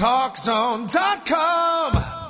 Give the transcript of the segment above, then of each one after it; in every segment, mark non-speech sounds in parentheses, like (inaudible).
TalkZone.com.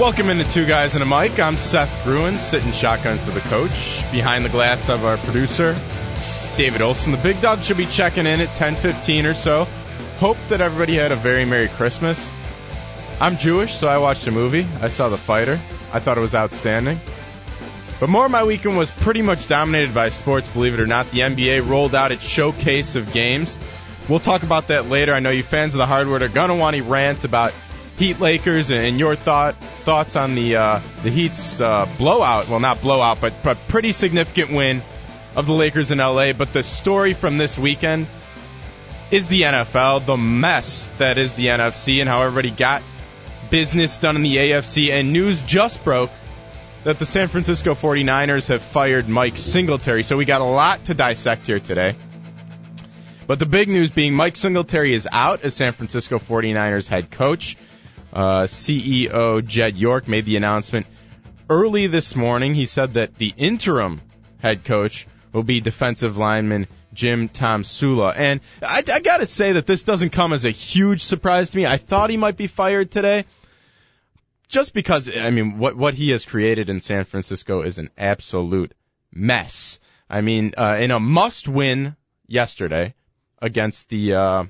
Welcome into Two Guys and a Mic. I'm Seth Gruen, sitting shotgun for the coach. Behind the glass of our producer, David Olson. The big dog should be checking in at 10:15 or so. Hope that everybody had a very Merry Christmas. I'm Jewish, so I watched a movie. I saw The Fighter. I thought it was outstanding. But more of my weekend was pretty much dominated by sports, believe it or not. The NBA rolled out its showcase of games. We'll talk about that later. I know you fans of the hardware are gonna want to rant about Heat Lakers and your thought thoughts on the uh, the Heat's uh, blowout. Well, not blowout, but but pretty significant win of the Lakers in LA. But the story from this weekend is the NFL, the mess that is the NFC, and how everybody got business done in the AFC. And news just broke that the San Francisco 49ers have fired Mike Singletary. So we got a lot to dissect here today. But the big news being Mike Singletary is out as San Francisco 49ers head coach. Uh, CEO Jed York made the announcement early this morning. He said that the interim head coach will be defensive lineman Jim Tomsula. And I, I got to say that this doesn't come as a huge surprise to me. I thought he might be fired today. Just because, I mean, what, what he has created in San Francisco is an absolute mess. I mean, uh, in a must win yesterday against the, uh,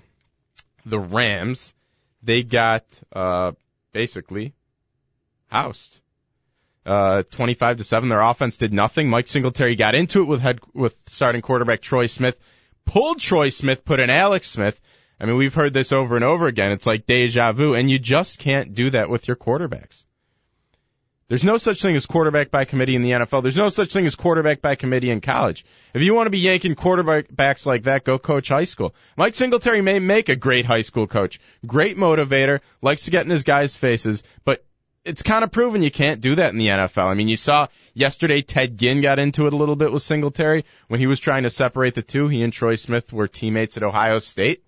the Rams, they got uh, basically housed. Uh, 25 to 7. Their offense did nothing. Mike Singletary got into it with head, with starting quarterback Troy Smith, pulled Troy Smith, put in Alex Smith. I mean, we've heard this over and over again. It's like deja vu, and you just can't do that with your quarterbacks. There's no such thing as quarterback by committee in the NFL. There's no such thing as quarterback by committee in college. If you want to be yanking quarterbacks like that, go coach high school. Mike Singletary may make a great high school coach, great motivator, likes to get in his guys' faces, but it's kind of proven you can't do that in the NFL. I mean, you saw yesterday Ted Ginn got into it a little bit with Singletary when he was trying to separate the two. He and Troy Smith were teammates at Ohio State.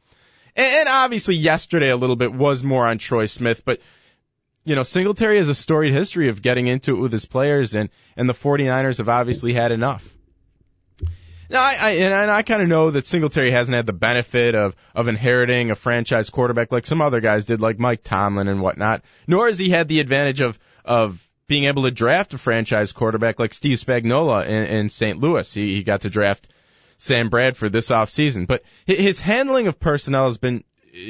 And obviously yesterday a little bit was more on Troy Smith, but you know, Singletary has a storied history of getting into it with his players, and and the 49ers have obviously had enough. Now, I, I and I kind of know that Singletary hasn't had the benefit of of inheriting a franchise quarterback like some other guys did, like Mike Tomlin and whatnot. Nor has he had the advantage of of being able to draft a franchise quarterback like Steve Spagnuolo in, in St. Louis. He, he got to draft Sam Bradford this offseason, but his handling of personnel has been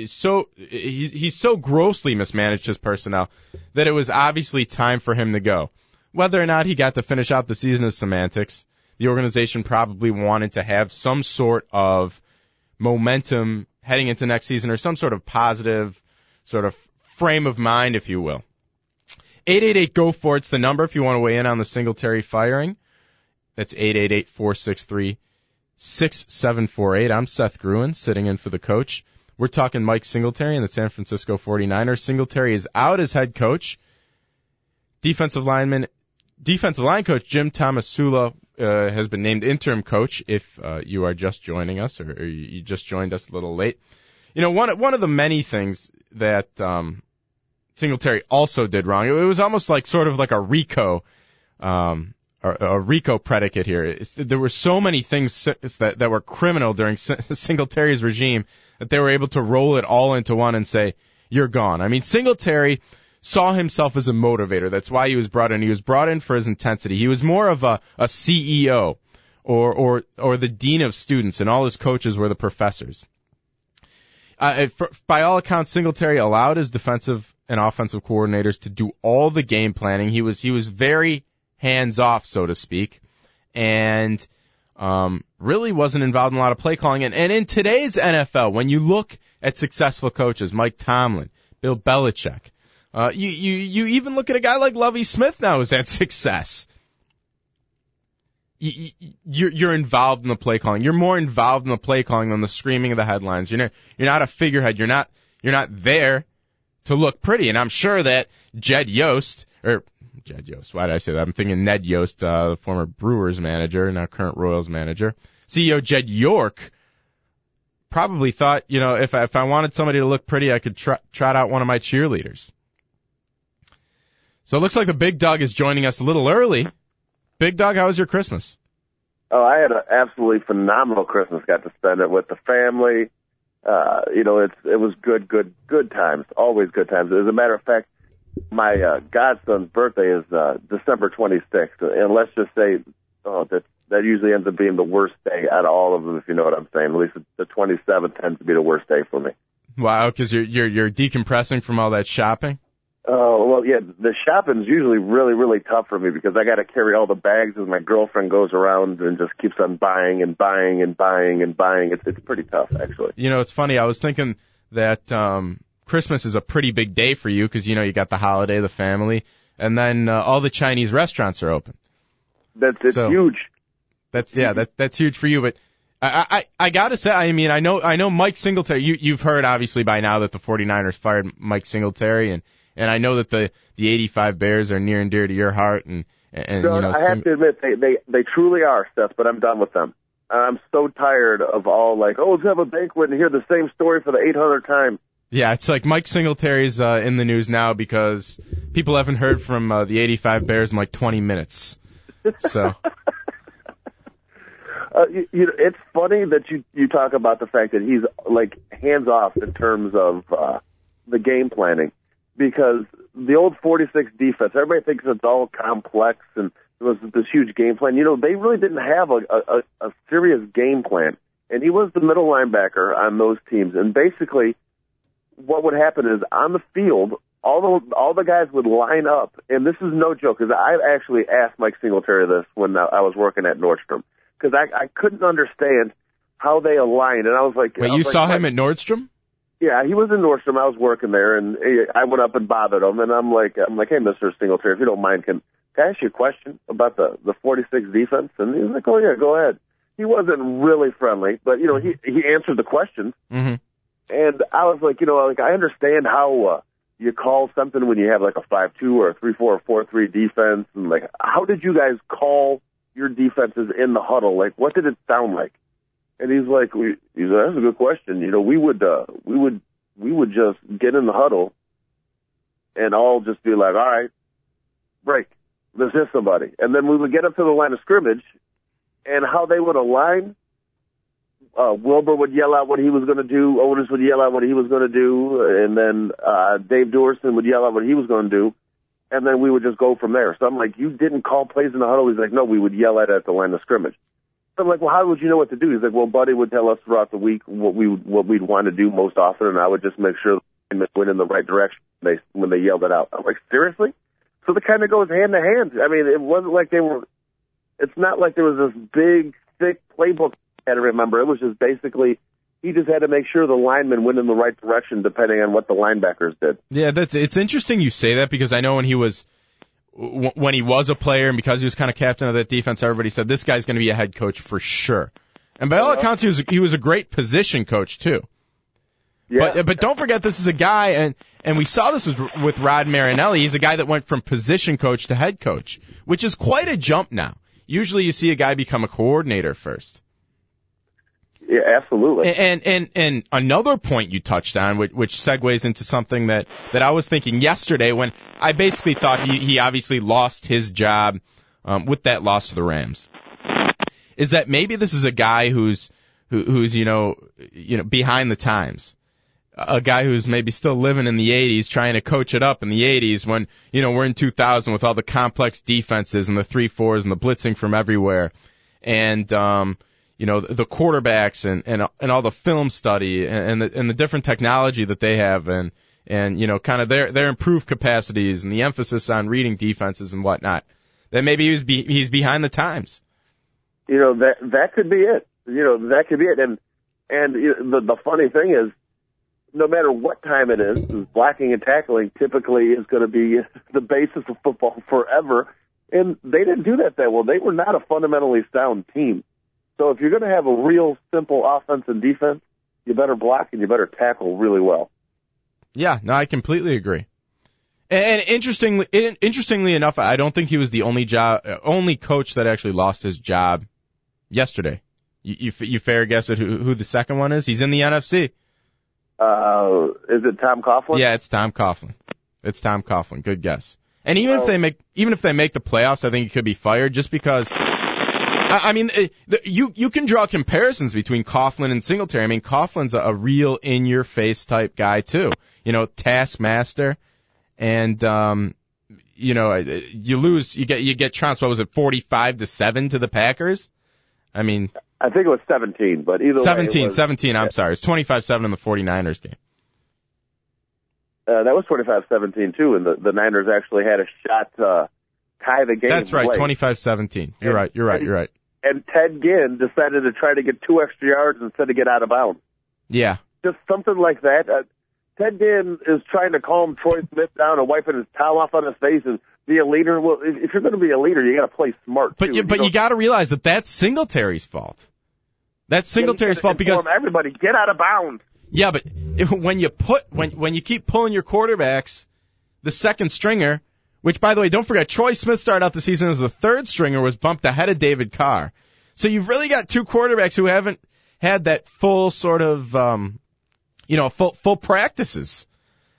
so he, he's so grossly mismanaged his personnel that it was obviously time for him to go. Whether or not he got to finish out the season is semantics. The organization probably wanted to have some sort of momentum heading into next season or some sort of positive sort of frame of mind, if you will. 888 go for it's the number if you want to weigh in on the Singletary firing. That's 888 463 6748. I'm Seth Gruen, sitting in for the coach. We're talking Mike Singletary and the San Francisco 49ers. Singletary is out as head coach. Defensive lineman, defensive line coach Jim Tomsula uh, has been named interim coach. If uh, you are just joining us or, or you just joined us a little late, you know one one of the many things that um, Singletary also did wrong. It, was almost like sort of like a RICO. Um, a RICO predicate here. It's, there were so many things that, that were criminal during (laughs) Singletary's regime that they were able to roll it all into one and say, you're gone. I mean, Singletary saw himself as a motivator. That's why he was brought in. He was brought in for his intensity. He was more of a, a CEO or, or, or the dean of students and all his coaches were the professors. Uh, for, by all accounts, Singletary allowed his defensive and offensive coordinators to do all the game planning. He was, he was very hands off, so to speak. And, um, really wasn't involved in a lot of play calling. And, and in today's NFL, when you look at successful coaches, Mike Tomlin, Bill Belichick, uh, you, you, you even look at a guy like Lovie Smith now who's had (laughs) success. You, you're, you're involved in the play calling. You're more involved in the play calling than the screaming of the headlines. You're not, you're not a figurehead. You're not, you're not there to look pretty. And I'm sure that Jed Yost, or Jed Yost, why did I say that? I'm thinking Ned Yost, uh, the former Brewers manager, and now current Royals manager. CEO Jed York probably thought, you know, if I, if I wanted somebody to look pretty, I could tr- trot out one of my cheerleaders. So it looks like the big dog is joining us a little early. Big dog, how was your Christmas? Oh, I had an absolutely phenomenal Christmas. Got to spend it with the family. Uh, you know, it's it was good, good, good times. Always good times. As a matter of fact, my uh, godson's birthday is uh, December 26th, and let's just say oh, that that usually ends up being the worst day out of all of them, if you know what I'm saying. At least the 27th tends to be the worst day for me. Wow, because you're you're you're decompressing from all that shopping. Oh well, yeah. The shopping's usually really, really tough for me because I got to carry all the bags as my girlfriend goes around and just keeps on buying and buying and buying and buying. It's it's pretty tough, actually. You know, it's funny. I was thinking that um Christmas is a pretty big day for you because you know you got the holiday, the family, and then uh, all the Chinese restaurants are open. That's it's So- huge. That's yeah, that that's huge for you. But I I I gotta say, I mean, I know I know Mike Singletary. You you've heard obviously by now that the 49ers fired Mike Singletary, and and I know that the the 85 Bears are near and dear to your heart, and and John, you know. I have to admit they they they truly are, Seth. But I'm done with them. I'm so tired of all like, oh, let's have a banquet and hear the same story for the 800th time. Yeah, it's like Mike Singletary's uh, in the news now because people haven't heard from uh, the 85 Bears in like 20 minutes. So (laughs) Uh, you, you know, it's funny that you you talk about the fact that he's like hands off in terms of uh, the game planning, because the old 46 defense, everybody thinks it's all complex and it was this huge game plan. You know, they really didn't have a, a, a serious game plan, and he was the middle linebacker on those teams. And basically, what would happen is on the field, all the all the guys would line up, and this is no joke because I actually asked Mike Singletary this when I was working at Nordstrom because I, I couldn't understand how they aligned, and I was like, wait, I you like, saw him at Nordstrom? yeah, he was in Nordstrom. I was working there, and I went up and bothered him, and I'm like, I'm like, hey, Mister Singletary, if you don't mind, can, can I ask you a question about the the 46 defense? And he was like, oh yeah, go ahead. He wasn't really friendly, but you know, he he answered the questions, Mm-hmm. And I was like, you know, like I understand how uh, you call something when you have like a five-two or a three-four or four-three defense, and like, how did you guys call your defenses in the huddle? Like, what did it sound like? And he's like, we, he's like, that's a good question. You know, we would, uh, we would, we would just get in the huddle and all just be like, all right, break. Let's hit somebody. And then we would get up to the line of scrimmage and how they would align. Uh, Wilber would yell out what he was going to do. Otis would yell out what he was going to do. And then, uh, Dave Duerson would yell out what he was going to do. And then we would just go from there. So I'm like, you didn't call plays in the huddle. He's like, no, we would yell at it at the line of scrimmage. I'm like, well, how would you know what to do? He's like, well, Buddy would tell us throughout the week what we would, what we'd want to do most often, and I would just make sure the went in the right direction when they when they yelled it out. I'm like, seriously? So it kind of goes hand to hand. I mean, it wasn't like they were. It's not like there was this big, thick playbook had to remember. It was just basically he just had to make sure the linemen went in the right direction depending on what the linebackers did. Yeah, that's it's interesting you say that because I know when he was when he was a player and because he was kind of captain of that defense, everybody said this guy's going to be a head coach for sure. And by all uh-huh. accounts, he was he was a great position coach too. Yeah. But but don't forget this is a guy and and we saw this with with Rod Marinelli. He's a guy that went from position coach to head coach, which is quite a jump now. Usually you see a guy become a coordinator first. Yeah, absolutely. And and and another point you touched on, which, which segues into something that that I was thinking yesterday when I basically thought he he obviously lost his job um, with that loss to the Rams, is that maybe this is a guy who's who, who's you know you know behind the times. A guy who's maybe still living in the 80s, trying to coach it up in the 80s when, you know, we're in 2000 with all the complex defenses and the three fours and the blitzing from everywhere. And, um, you know the quarterbacks and and and all the film study and and the, and the different technology that they have and and you know kind of their their improved capacities and the emphasis on reading defenses and whatnot that maybe he's be, he's behind the times. you know that that could be it. You know that could be it. And and the the funny thing is, no matter what time it is, blocking and tackling typically is going to be (laughs) the basis of football forever. And they didn't do that that well. They were not a fundamentally sound team. So if you're going to have a real simple offense and defense, you better block and you better tackle really well. Yeah, no, I completely agree. And, and interestingly, interestingly enough, I don't think he was the only job, only coach that actually lost his job yesterday. You, you, you fair guess at who, who the second one is? He's in the NFC. Uh, is it Tom Coughlin? Yeah, it's Tom Coughlin. It's Tom Coughlin. Good guess. And even if they make, even if they make the playoffs, I think he could be fired just because. I, I mean, eh, you you can draw comparisons between Coughlin and Singletary. I mean, Coughlin's a, a real in-your-face type guy too. You know, taskmaster, and um, you know, eh, you lose, you get you get trounced. What was it, forty-five to seven to the Packers? I mean, I think it was 17, but either 17, way, was, 17. I'm sorry, it's 25-7 in the 49ers game. Uh, that was 25-17 too, and the, the Niners actually had a shot to tie the game. That's right, late. 25-17. You're And- right. You're right. You're right. And Ted Ginn decided to try to get two extra yards instead of get out of bounds. Yeah. Just something like that. Uh, Ted Ginn is trying to calm Troy Smith down and wiping his towel off on his face and be a leader. Well, if, you're going to be a leader, you got to play smart. But too. you, but you don't- got to realize that that's Singletary's fault. That's Singletary's you fault because everybody get out of bounds. yeah, but (laughs) when you put when when you keep pulling your quarterbacks, the second stringer, which by the way, don't forget, Troy Smith started out the season as the third stringer, was bumped ahead of David Carr. So you've really got two quarterbacks who haven't had that full sort of um, you know, full full practices.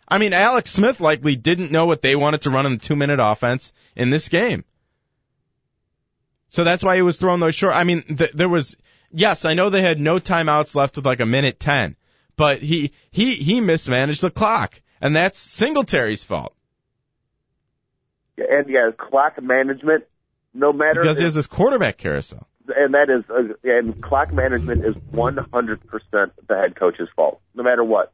I mean, Alex Smith likely didn't know what they wanted to run in the two minute offense in this game. So that's why he was throwing those short. I mean, th- there was, yes, I know they had no timeouts left with like a minute 10, but he, he, he mismanaged the clock. And that's Singletary's fault And yeah, clock management, no matter because he if- this quarterback carousel. and that is uh, and clock management is 100% the head coach's fault, no matter what.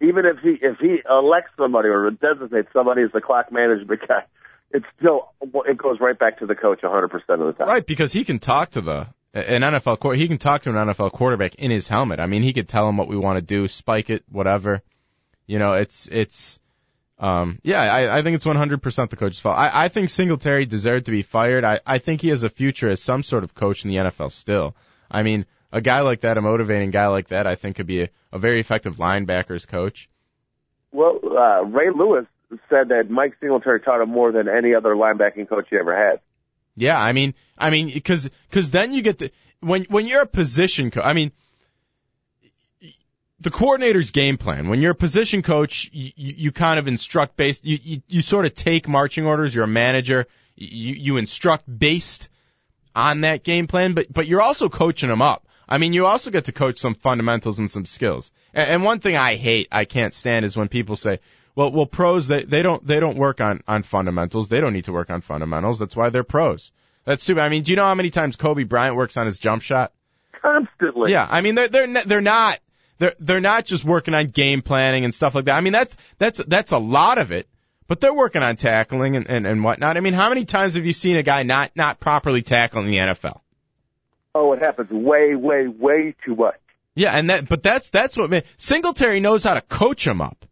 Even if he if he elects somebody or designates somebody as the clock management guy, it's still it goes right back to the coach 100% of the time. Right, because he can talk to the an NFL he can talk to an NFL quarterback in his helmet. I mean, he could tell him what we want to do, spike it, whatever. You know, it's it's um yeah, I, I think it's 100% the coach's fault. I, I think Singletary deserved to be fired. I, I think he has a future as some sort of coach in the NFL still. I mean, a guy like that, a motivating guy like that, I think could be a, a very effective linebackers coach. Well, uh, Ray Lewis said that Mike Singletary taught him more than any other linebacking coach he ever had. Yeah, I mean, I mean, because because then you get the when when you're a position coach. I mean, the coordinator's game plan. When you're a position coach, you, you, you kind of instruct based. You, you you sort of take marching orders. You're a manager. You you instruct based on that game plan, but but you're also coaching them up. I mean, you also get to coach some fundamentals and some skills. And, and one thing I hate, I can't stand, is when people say, "Well, well, pros they they don't they don't work on on fundamentals. They don't need to work on fundamentals. That's why they're pros." That's stupid. I mean, do you know how many times Kobe Bryant works on his jump shot? Constantly. Yeah, I mean they're they're they're not they're they're not just working on game planning and stuff like that. I mean that's that's that's a lot of it, but they're working on tackling and, and and whatnot. I mean, how many times have you seen a guy not not properly tackling in the NFL? Oh, it happens way, way, way too much. Yeah, and that but that's that's what man Singletary knows how to coach him up.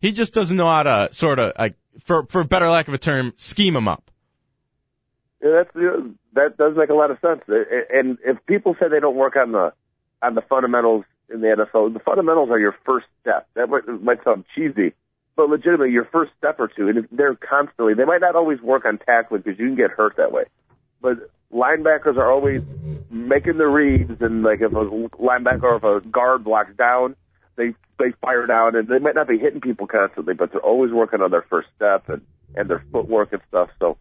He just doesn't know how to sort of like for for better lack of a term scheme him up. Yeah, that's that does make a lot of sense. And if people say they don't work on the on the fundamentals in the NFL, the fundamentals are your first step. That might, might sound cheesy, but legitimately your first step or two. And they're constantly, they might not always work on tackling because you can get hurt that way. But linebackers are always making the reads, and like if a linebacker or if a guard blocks down, they they fire down, and they might not be hitting people constantly, but they're always working on their first step and and their footwork and stuff. So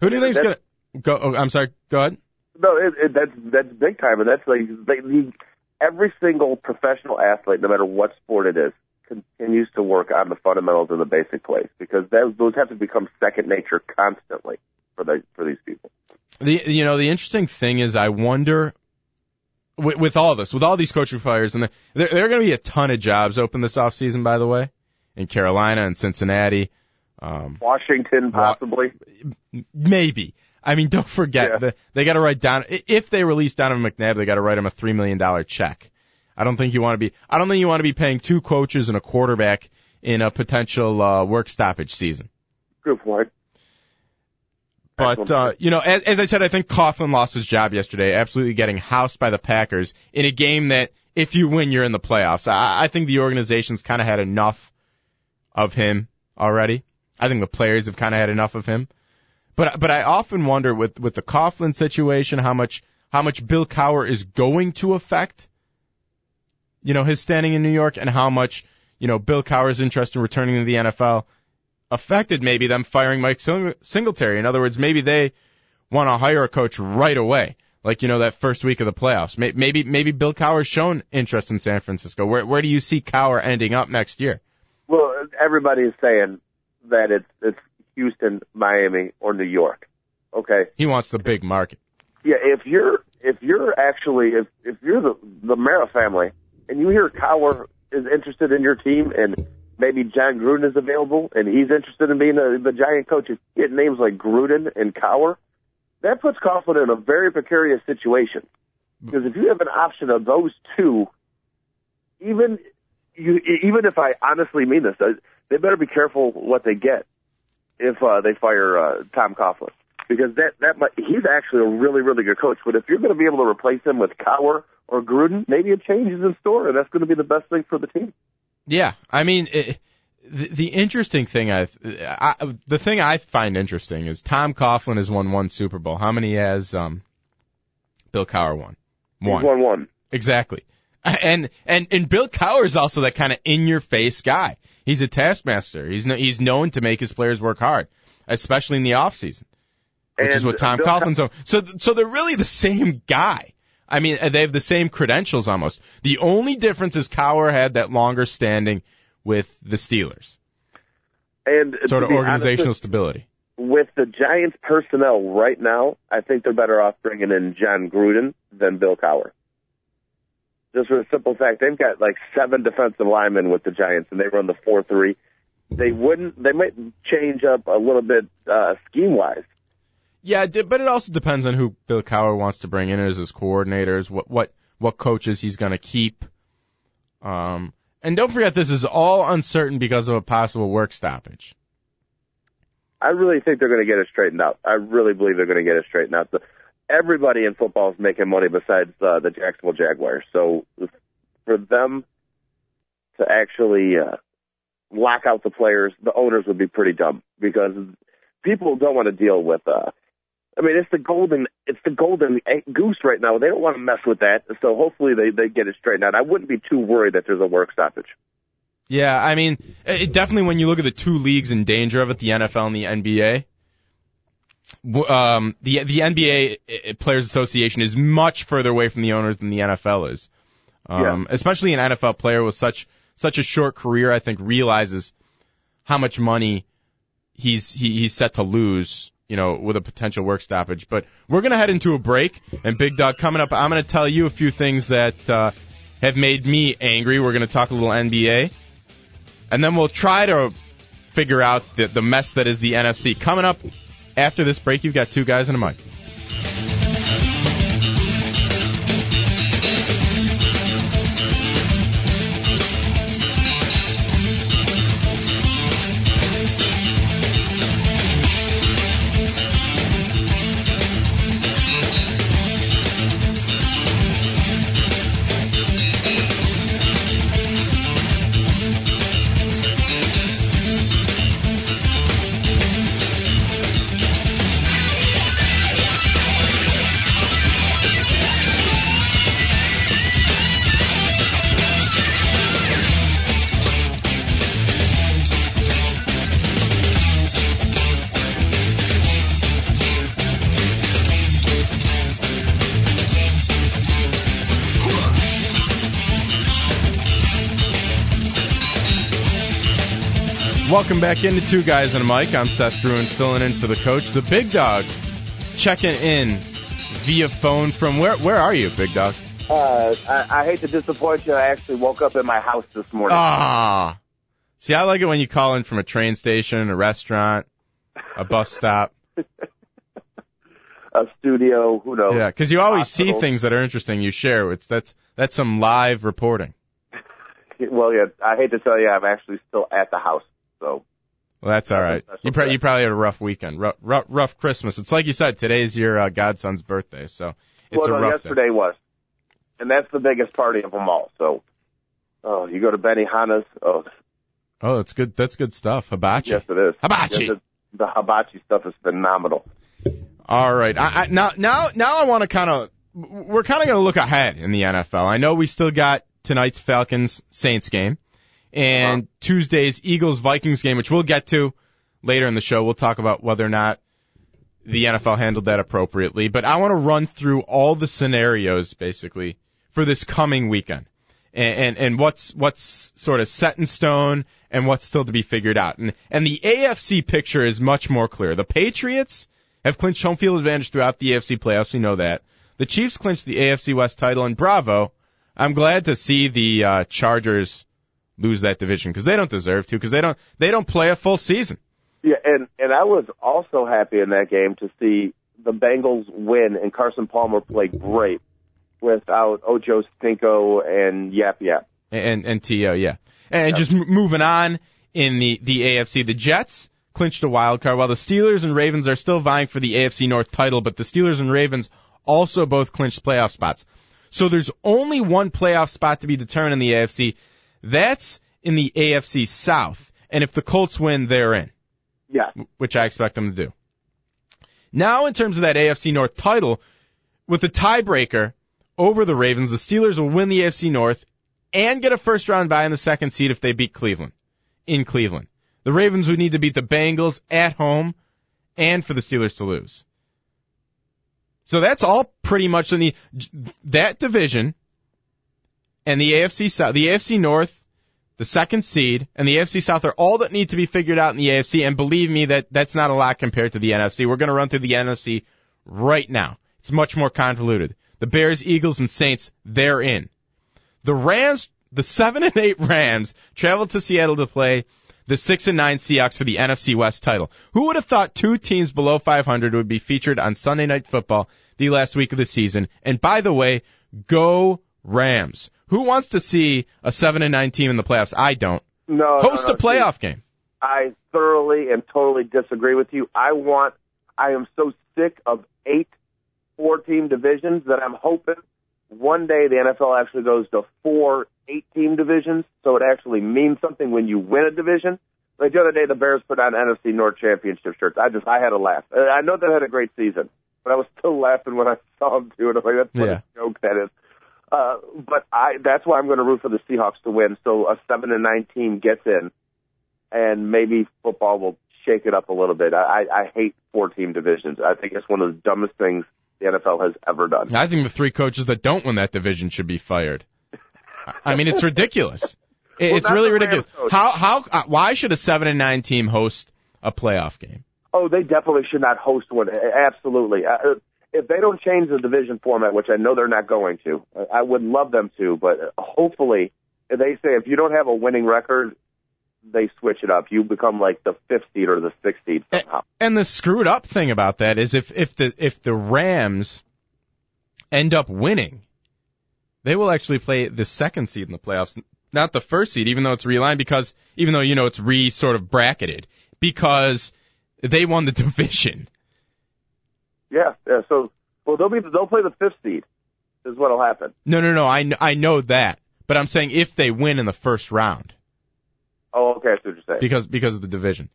Who do you think's gonna go? Oh, I'm sorry. Go ahead. No, it, it, that's that's big time, and that's like they, the, every single professional athlete, no matter what sport it is, continues to work on the fundamentals of the basic plays because those those have to become second nature constantly for the for these people. The you know the interesting thing is I wonder with, with all this with all these coaching fires and the, there, there are going to be a ton of jobs open this off season by the way in Carolina and Cincinnati. Um, Washington, possibly. maybe. I mean, don't forget Yeah. that they got to write down if they release Donovan McNabb, they got to write him a three million dollar check. I don't think you want to be. I don't think you want to be paying two coaches and a quarterback in a potential uh, work stoppage season. Good point. But uh, you know, as, as I said, I think Coughlin lost his job yesterday, absolutely getting housed by the Packers in a game that, if you win, you're in the playoffs. I, I think the organization's kind of had enough of him already. I think the players have kind of had enough of him. But but I often wonder with with the Coughlin situation how much how much Bill Cowher is going to affect, you know, his standing in New York, and how much you know Bill Cowher's interest in returning to the NFL affected maybe them firing Mike Singletary. In other words, maybe they want to hire a coach right away, like you know that first week of the playoffs. Maybe maybe Bill Cowher's shown interest in San Francisco. Where where do you see Cowher ending up next year? Well, everybody is saying that it's it's Houston, Miami, or New York. Okay. He wants the big market. Yeah, if you're if you're actually if if you're the the Mara family and you hear Cowher is interested in your team and maybe Jon Gruden is available and he's interested in being a, the Giant coach, you get names like Gruden and Cowher, that puts Coughlin in a very precarious situation. Because if you have an option of those two, even you, even if I honestly mean this, they better be careful what they get if uh, they fire uh, Tom Coughlin because that that might, he's actually a really really good coach. But if you're going to be able to replace him with Cowher or Gruden, maybe a change is in store, and that's going to be the best thing for the team. Yeah, I mean, it, the, the interesting thing I, I, the thing I find interesting is Tom Coughlin has won one Super Bowl. How many has um, Bill Cowher won? One. He's won one. Exactly. And and and Bill Cowher is also that kind of in your face guy. He's a taskmaster. He's no, he's known to make his players work hard, especially in the off season, which and is what Tom Coughlin's on. So so they're really the same guy. I mean, they have the same credentials almost. The only difference is Cowher had that longer standing with the Steelers. And sort of organizational honest, stability. With the Giants personnel right now, I think they're better off bringing in Jon Gruden than Bill Cowher. Just for the simple fact, they've got like seven defensive linemen with the Giants, and they run the four-three. They wouldn't. They might change up a little bit uh, scheme-wise, yeah, but it also depends on who Bill Cowher wants to bring in as his coordinators, what what what coaches he's going to keep. Um, and don't forget, this is all uncertain because of a possible work stoppage. I really think they're going to get it straightened out. I really believe they're going to get it straightened out. Everybody in football is making money besides uh, the Jacksonville Jaguars. So for them to actually uh, lock out the players, the owners would be pretty dumb because people don't want to deal with uh, I mean, it's the golden, it's the golden goose right now. They don't want to mess with that. So hopefully they they get it straightened out. I wouldn't be too worried that there's a work stoppage. Yeah, I mean, it, definitely when you look at the two leagues in danger of it, the NFL and the NBA. Um, the the NBA Players Association is much further away from the owners than the NFL is. Um, yeah. especially an NFL player with such such a short career, I think realizes how much money he's he, he's set to lose you know, with a potential work stoppage. But we're going to head into a break. And Big Dog, coming up, I'm going to tell you a few things that uh, have made me angry. We're going to talk a little NBA. And then we'll try to figure out the, the mess that is the NFC. Coming up after this break, you've got two guys in a mic. Welcome back into Two Guys and a Mic. I'm Seth Gruen filling in for the coach. The big dog checking in via phone from where where are you, big dog? Uh, I, I hate to disappoint you. I actually woke up in my house this morning. Ah. See, I like it when you call in from a train station, a restaurant, a bus stop. (laughs) a studio, who knows? Yeah, because you always Hospital. see things that are interesting. You share. It's that's that's some live reporting. (laughs) well, yeah. I hate to tell you, I'm actually still at the house. So Well, that's all right. You, pro- you probably had a rough weekend, rough, rough, rough Christmas. It's like you said, today's your uh, godson's birthday, so it's well, a no, rough yesterday day. was, and that's the biggest party of them all. So, oh, you go to Benihana's. Oh, Oh, that's good. That's good stuff. Hibachi. yes, it is. Hibachi. Yes, the hibachi stuff is phenomenal. All right. I, I, now, now, now I want to kind of, we're kind of going to look ahead in the NFL. I know we still got tonight's Falcons Saints game and Uh-huh. Tuesday's Eagles Vikings game, which we'll get to later in the show. We'll talk about whether or not the NFL handled that appropriately. But I want to run through all the scenarios basically for this coming weekend and, and, and what's, what's sort of set in stone and what's still to be figured out. And, and the AFC picture is much more clear. The Patriots have clinched home field advantage throughout the AFC playoffs. We know that. The Chiefs clinched the AFC West title and bravo. I'm glad to see the, uh, Chargers lose that division because they don't deserve to because they don't, they don't play a full season. Yeah, and and I was also happy in that game to see the Bengals win and Carson Palmer play great without Ojo Stinko and Yap Yap. and and To yeah, and just m- moving on in the the AFC, the Jets clinched a wild card while the Steelers and Ravens are still vying for the AFC North title, but the Steelers and Ravens also both clinched playoff spots. So there's only one playoff spot to be determined in the AFC. That's in the AFC South, and if the Colts win, they're in, Yeah, which I expect them to do. Now, in terms of that AFC North title, with the tiebreaker over the Ravens, the Steelers will win the AFC North and get a first round bye in the second seed if they beat Cleveland in Cleveland. The Ravens would need to beat the Bengals at home and for the Steelers to lose. So that's all pretty much in the that division and the AFC South, the AFC North, the second seed, and the AFC South are all that need to be figured out in the AFC. And believe me, that that's not a lot compared to the NFC. We're going to run through the NFC right now. It's much more convoluted. The Bears, Eagles, and Saints, they're in. The Rams, the seven and eight Rams, traveled to Seattle to play the six and nine Seahawks for the NFC West title. Who would have thought two teams below 500 would be featured on Sunday Night Football the last week of the season? And by the way, go Rams. Who wants to see a seven and nine team in the playoffs? I don't. no, Host no, no, a playoff game. I thoroughly and totally disagree with you. I want. I am so sick of eight four-team divisions that I'm hoping one day the NFL actually goes to four eight-team divisions, so it actually means something when you win a division. Like the other day, the Bears put on NFC North Championship shirts. I just I had a laugh. Uh, I know they had a great season, but I was still laughing when I saw them do it. I'm like, that's what Yeah. a joke that is. Uh, but I that's why I'm going to root for the Seahawks to win. So a seven and nine team gets in, and maybe football will shake it up a little bit. I, I, hate four team divisions. I think it's one of the dumbest things the NFL has ever done. I think the three coaches that don't win that division should be fired. I mean, it's ridiculous. It- (laughs) Well, it's really ridiculous. coach. How how uh, why should a seven and nine team host a playoff game? Oh, they definitely should not host one. Absolutely. Uh, if they don't change the division format, which I know they're not going to, I would love them to, but uh, hopefully they say if you don't have a winning record, they switch it up. You become like the fifth seed or the sixth seed somehow. And the screwed up thing about that is if if the if the Rams end up winning, they will actually play the second seed in the playoffs, not the first seed, even though it's realigned because even though you know it's re sort of bracketed because they won the (laughs) division. Yeah, yeah. So, well, they'll be they'll play the fifth seed. Is what'll happen. No, no, no. I I know that, but I'm saying if they win in the first round Oh, okay. I see what you're saying. because because of the division.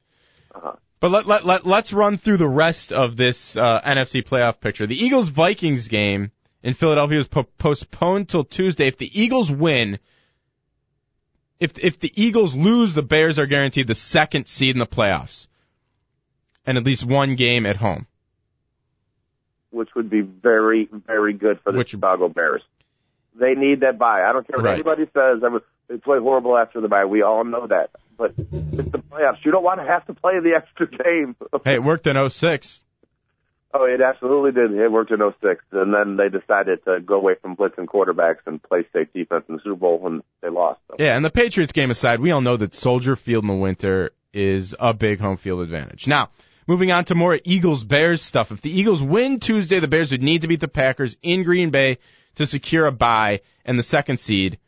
Uh-huh. But let, let, let, let's run through the rest of this uh, NFC playoff picture. The Eagles Vikings game in Philadelphia was po- postponed till Tuesday. If the Eagles win, if if the Eagles lose, the Bears are guaranteed the second seed in the playoffs, and at least one game at home. Which would be very, very good for the Which- Chicago Bears. They need that bye. I don't care what Right. anybody says. I mean, They play horrible after the bye. We all know that. But it's the playoffs. You don't want to have to play the (laughs) extra game. Hey, it worked in 06. Oh, it absolutely did. It worked in 06. And then they decided to go away from blitzing quarterbacks and play safe defense in the Super Bowl when they lost. So. Yeah, and the Patriots game aside, we all know that Soldier Field in the winter is a big home field advantage. Now, moving on to more Eagles Bears stuff. If the Eagles win Tuesday, the Bears would need to beat the Packers in Green Bay to secure a bye and the second seed,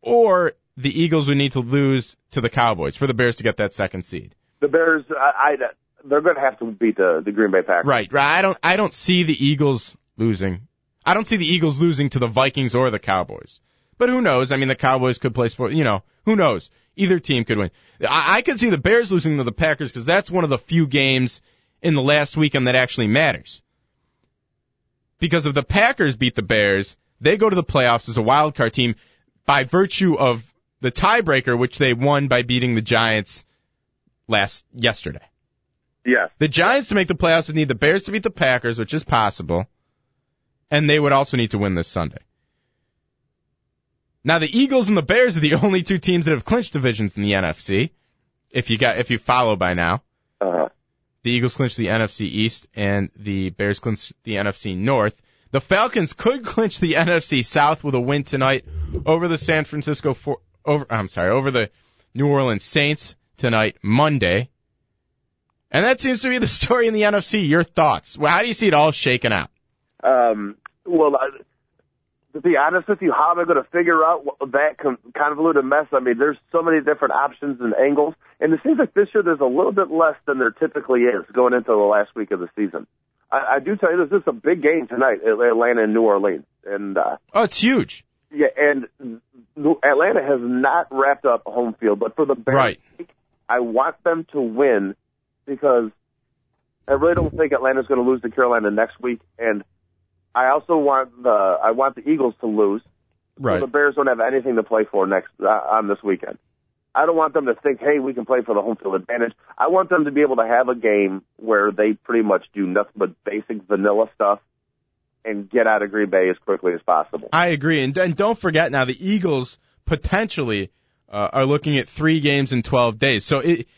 or the Eagles would need to lose to the Cowboys for the Bears to get that second seed. the Bears, I, I they're going to have to beat the the Green Bay Packers. Right, right. I don't I don't see the Eagles losing. I don't see the Eagles losing to the Vikings or the Cowboys. But who knows? I mean, the Cowboys could play sport. You know, who knows? Either team could win. I, I could see the Bears losing to the Packers because that's one of the few games in the last weekend that actually matters. Because if the Packers beat the Bears, they go to the playoffs as a wild card team by virtue of the tiebreaker, which they won by beating the Giants last yesterday. Yes. The Giants to make the playoffs would need the Bears to beat the Packers, which is possible, and they would also need to win this Sunday. Now the Eagles and the Bears are the only two teams that have clinched divisions in the NFC. If you got if you follow by now. Uh-huh. The Eagles clinched the NFC East and the Bears clinched the NFC North. The Falcons could clinch the NFC South with a win tonight over the San Francisco for, over I'm sorry, over the New Orleans Saints tonight, Monday. And that seems to be the (laughs) story in the NFC. Your thoughts? Well, how do you see it all shaken out? Um, well, I, to be honest with you, how am I going to figure out what, that con- convoluted mess? I mean, there's so many different options and angles, and it seems like this year there's a little bit less than there typically is going into the last week of the season. I, I do tell you this, this is a big game tonight, Atlanta and New Orleans, and uh, oh, it's huge. Yeah, and Atlanta has not wrapped up home field, but for the Bears, right. I want them to win because I really don't think Atlanta's going to lose to Carolina next week, and I also want the I want the Eagles to lose. Right. So the Bears don't have anything to play for next uh, on this weekend. I don't want them to think, hey, we can play for the home field advantage. I want them to be able to have a game where they pretty much do nothing but basic vanilla stuff and get out of Green Bay as quickly as possible. I agree, and, and don't forget now the Eagles potentially uh, are looking at three games in 12 days. So it,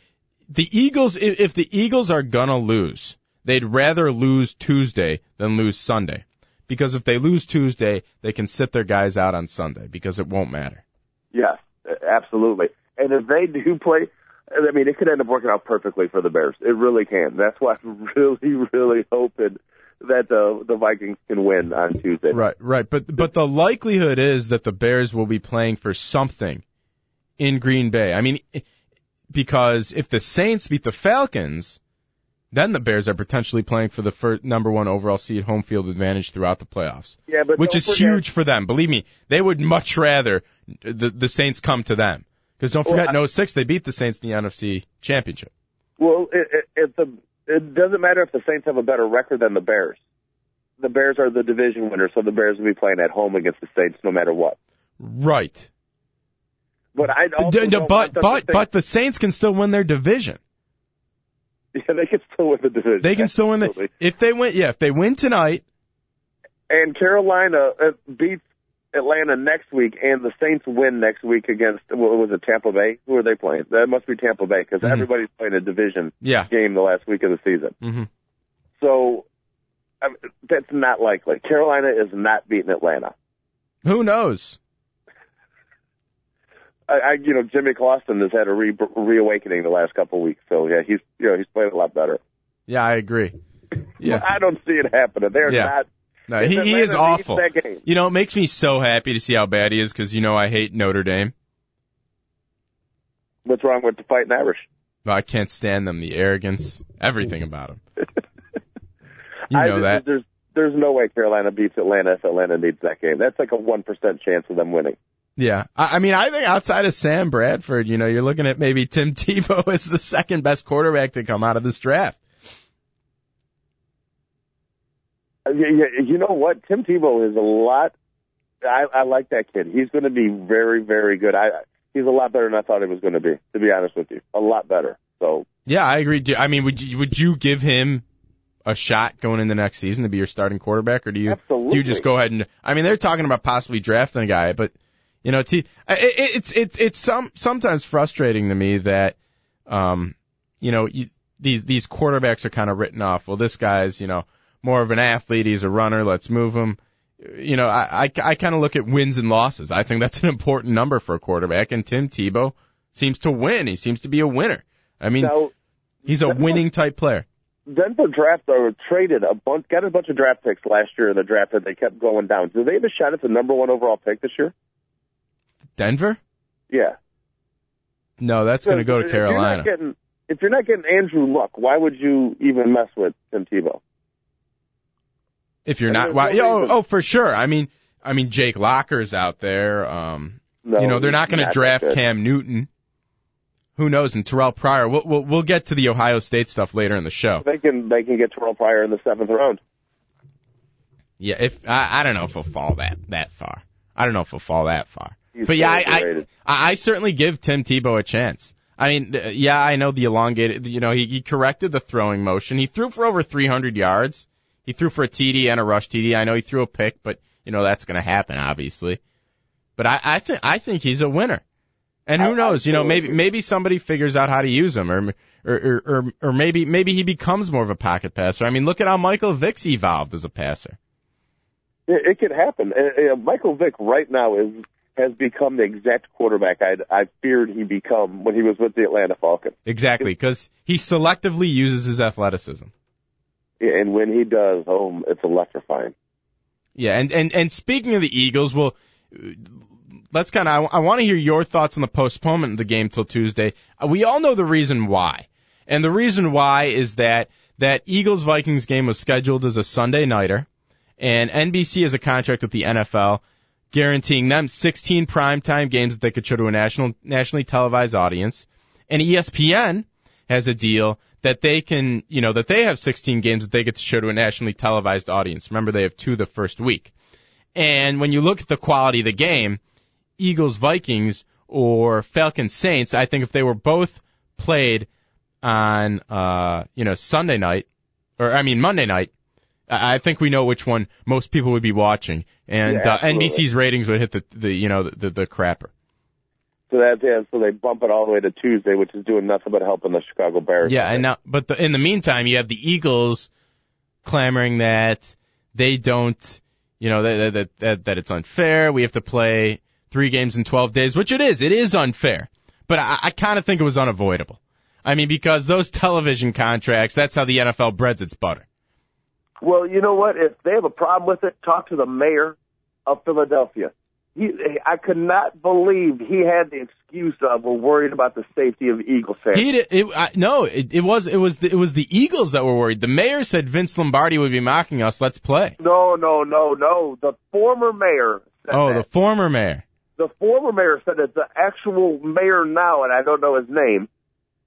the Eagles, if, if the Eagles are gonna lose, they'd rather lose Tuesday than lose Sunday. Because if they lose Tuesday, they can sit their guys out on Sunday because it won't matter. Yes, absolutely. And if they do play, I mean, it could end up working out perfectly for the Bears. It really can. That's why I'm (laughs) really, really hoping that the the Vikings can win on Tuesday. Right, right. But but the likelihood is that the Bears will be playing for something in Green Bay. I mean, because if the Saints beat the Falcons, then the Bears are potentially playing for the first, number one overall seed home field advantage throughout the playoffs. Yeah, but which is forget, huge for them. Believe me, they would much rather the the Saints come to them because don't forget, well, in 06 they beat the Saints in the NFC Championship. Well, it, it, it, the, it doesn't matter if the Saints have a better record than the Bears. The Bears are the division winner, so the Bears will be playing at home against the Saints no matter what. Right. But I also d- but but but the Saints can still win their division. (laughs) Yeah, they can still win the division. They can still win the if they win. Yeah, if they win tonight. And Carolina uh, beats Atlanta next week, and the Saints win next week against what was it Tampa Bay? Who are they playing? That must be Tampa Bay because mm-hmm. everybody's playing a division yeah. game the last week of the season. Mm-hmm. So I mean, that's not likely. Carolina is not beating Atlanta. Who knows? I, I you know, Jimmy Clausen has had a re- reawakening the last couple of weeks. So yeah, he's you know he's played a lot better. Yeah, I agree. Yeah, I don't see it happening. They're yeah. not. No, he, he is awful. You know, it makes me so happy to see how bad he is because you know I hate Notre Dame. What's wrong with the fighting Irish? No, I can't stand them. The arrogance, everything about them. (laughs) You know I, that. There's there's no way Carolina beats Atlanta if Atlanta needs that game. That's like a one percent chance of them winning. Yeah, I, I mean, I think outside of Sam Bradford, you know, you're looking at maybe Tim (laughs) Tebow as the second best quarterback to come out of this draft. Uh, you know what? Tim Tebow is a lot. I, I like that kid. He's going to be very, very good. I he's a lot better than I thought he was going to be. To be honest with you, a lot better. So yeah, I agree. I mean, would you would you give him a shot going into next season to be your starting quarterback, or do you Absolutely. do you just go ahead and? I mean, they're talking about possibly drafting a guy, but you know, T, it, it's it's it's some sometimes frustrating to me that, um, you know, you, these these quarterbacks are kind of written off. Well, this guy's you know more of an athlete. He's a runner. Let's move him. You know, I I, I kind of look at wins and losses. I think that's an important number for a quarterback, and Tim Tebow seems to win. He seems to be a winner. I mean, now, he's a winning type player. Denver draft or traded a bunch, got a bunch of draft picks last year in the draft that they kept going down. Do they have a shot at the number one overall pick this year? Denver? Yeah. No, that's going to go to Carolina. Getting, if you're not getting Andrew Luck, why would you even mess with Tim Tebow? If you're not, why, no oh, oh, for sure. I mean, I mean, Jake Locker's out there. Um, No, you know, they're not going to draft. Cam Newton. Who knows? And Terrelle Pryor. We'll, we'll we'll get to the Ohio State stuff later in the show. They can they can get Terrelle Pryor in the seventh round. Yeah, if I, I don't know if he'll fall that that far. I don't know if he'll fall that far. He's But yeah, I, I. I certainly give Tim Tebow a chance. I mean, uh, yeah, I know the elongated. You know, he, he corrected the throwing motion. He threw for over 300 yards. He threw for a TD and a rush TD. I know he threw a pick, but you know that's going to happen, obviously. But I, I think I think he's a winner. And who knows? You know, maybe maybe somebody figures out how to use him, or or or or, or maybe maybe he becomes more of a pocket passer. I mean, look at how Michael Vick's evolved as a passer. It, it could happen. Uh, Michael Vick right now is has become the exact quarterback I I feared he become when he was with the Atlanta Falcons. Exactly, because he selectively uses his athleticism. And when he does, oh, it's electrifying. Yeah, and and and speaking of the Eagles, well, let's kind of I, I want to hear your thoughts on the postponement of the game till Tuesday. Uh, We all know the reason why, and the reason why is that that Eagles Vikings game was scheduled as a Sunday nighter, and NBC has a contract with the NFL guaranteeing them 16 primetime games that they could show to a national nationally televised audience, and ESPN has a deal that they can, you know, that they have 16 games that they get to show to a nationally televised audience. Remember, they have two the first week. And when you look at the quality of the game, Eagles Vikings or Falcons Saints, I think if they were both played on, uh, you know, Sunday night, or I mean Monday night, I think we know which one most people would be watching, and Yeah, uh. NBC's ratings would hit the, the you know, the, the, the crapper. So that's yeah. So they bump it all the way to Tuesday, which is doing nothing but helping the Chicago Bears. Yeah, and now, but the, in the meantime, you have the Eagles clamoring that they don't, you know, that, that that that it's unfair. We have to play three games in 12 days, which it is. It is unfair, but I, I kind of think it was unavoidable. I mean, because those television contracts, that's how the NFL breads its butter. Well, you know what? If they have a problem with it, talk to the mayor of Philadelphia. He, I could not believe he had the excuse of we're worried about the safety of Eagles fans. He did, it, I, no, it, it was it was the, it was the Eagles that were worried. The mayor said Vince Lombardi would be mocking us. Let's play. no, no, no, no. The former mayor. Said Oh, that. the former mayor. the former mayor said that the actual mayor now, and I don't know his name,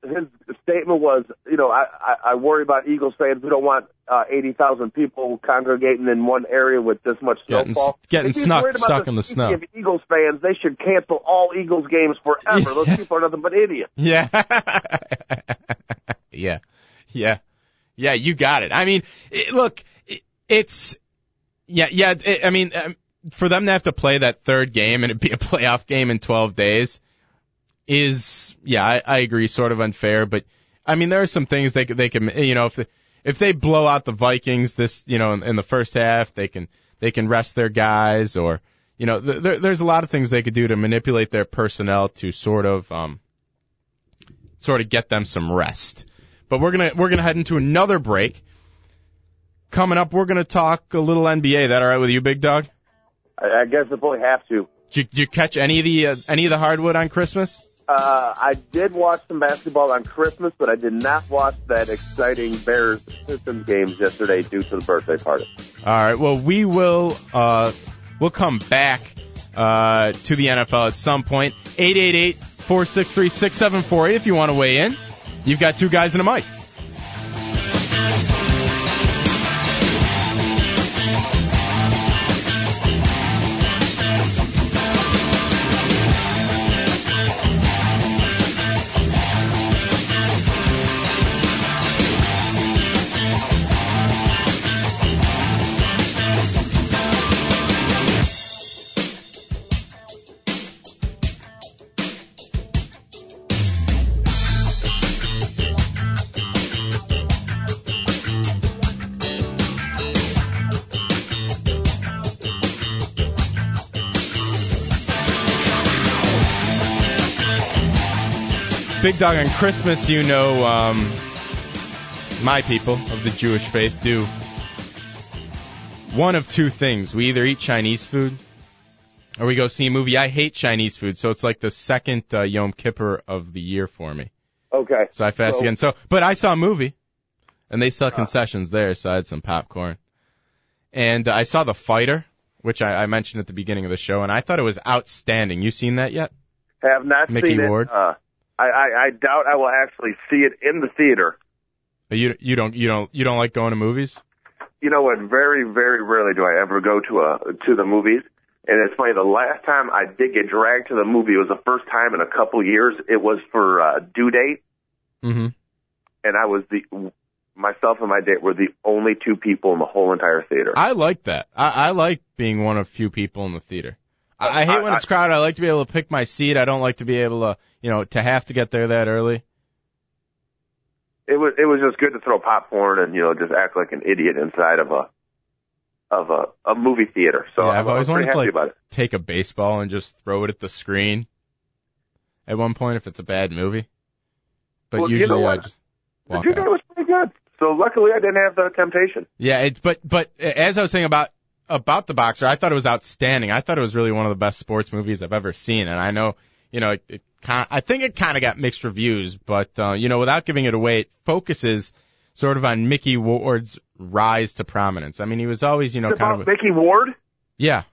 his statement was, you know, I, I, I worry about Eagles fans. We don't want uh, 80,000 people congregating in one area with this much Getting- snowfall. getting snuck- stuck in the snow. Of Eagles fans, they should cancel all Eagles games forever. (laughs) Those Yeah. people are nothing but idiots. (laughs) Yeah. yeah. Yeah. Yeah, you got it. I mean, it, look, it, it's, yeah, yeah, it, I mean, um, for them to have to play that third game and it be a (laughs) playoff game in 12 days is, yeah, I, I agree, sort of unfair, but I mean, there are some things they they can, you know, if they, if they blow out the Vikings this, you know, in, in the first half, they can, they can rest their guys or, you know, th- there, there's a lot of things they could do to manipulate their personnel to sort of, um, sort of get them some rest. But we're gonna we're gonna head into another break. Coming up, we're gonna talk a little NBA. That all right with you, big dog? I, I guess if we have to. Did you, did you catch any of the uh, any of the hardwood on Christmas? Uh, I did watch some basketball on Christmas, but I did not watch that exciting Bears Pistons games yesterday due to the birthday party. All right. Well, we will uh we'll come back uh to the NFL at some point. Eight eight eight four six three six seven four eight. If you want to weigh in, you've got two guys and a mic. Big Dog, on Christmas, you know, um, my people of the Jewish faith do one of two things. We either eat Chinese food or we go see a movie. I hate Chinese food, so it's like the second uh, Yom Kippur of the year for me. Okay. So I fasted So- again. So, but I saw a movie, and they sell concessions there, so I had some popcorn. And uh, I saw The Fighter, which I, I mentioned at the beginning of the show, and I thought it was outstanding. You seen that yet? Have not Mickey seen Ward? it. Uh, I, I I doubt I will actually see it in the theater. You you don't you don't you don't like going to movies? You know what? Very very rarely do I ever go to a to the movies. And it's funny. The last time I did get dragged to the movie, it was the first time in a couple years. It was for uh, due date, Mm-hmm. and I was the myself and my date were the only two people in the whole entire theater. I like that. I, I like being one of few people in the theater. I, I hate when I- it's crowded. I like to be able to pick my seat. I don't like to be able to, you know, to have to get there that early. it was it was just good to throw popcorn and you know just act like an idiot inside of a of a, a movie theater. So Yeah, I've always wanted to, like, about it. Take a baseball and just throw it at the screen. At one point, if it's a bad movie. But Well, you usually know I just The walk due out. was pretty good. So luckily I didn't have the temptation. Yeah, it, but but as I was saying about about the boxer, I thought it was outstanding. I thought it was really one of the best sports movies I've ever seen, and I know you know it, it kind I think it kind of got mixed reviews, but uh, you know without giving it away, it focuses sort of on Mickey Ward's rise to prominence. I mean, he was always you know It's kind about of a, Mickey Ward? yeah.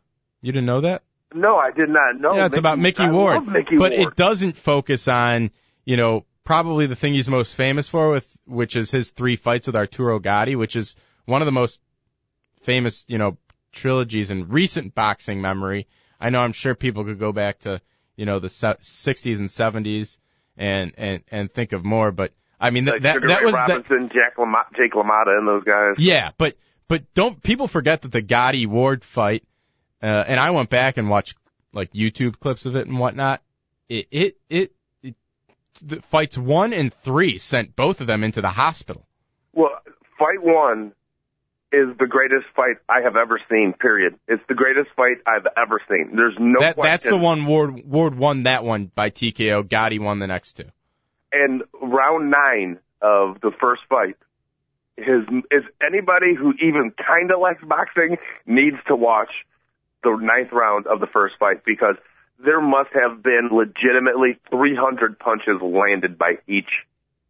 You didn't know that? No, I did not know. yeah, it's about Mickey I Ward, love Mickey but Ward. it doesn't focus on you know probably the thing he's most famous for with which is his three fights with Arturo Gatti, which is one of the most famous you know trilogies in recent boxing memory. I know I'm sure people could go back to you know the 60s and 70s and and and think of more, but I mean th- that Sugar that Ray was that. Jack LaMotta, Jake LaMotta, and those guys. Yeah, but but don't people forget that the Gatti Ward fight, uh, and I went back and watched like YouTube clips of it and whatnot. It it it, it the fights one and three sent both of them into the hospital. Well, fight one is the greatest fight I have ever seen. Period. It's the greatest fight I've ever seen. There's no that that's the one Ward Ward won that one by TKO. Gatti won the next two. And round nine of the first fight, his is anybody who even kind of likes boxing needs to watch the ninth round of the first fight because there must have been legitimately 300 punches landed by each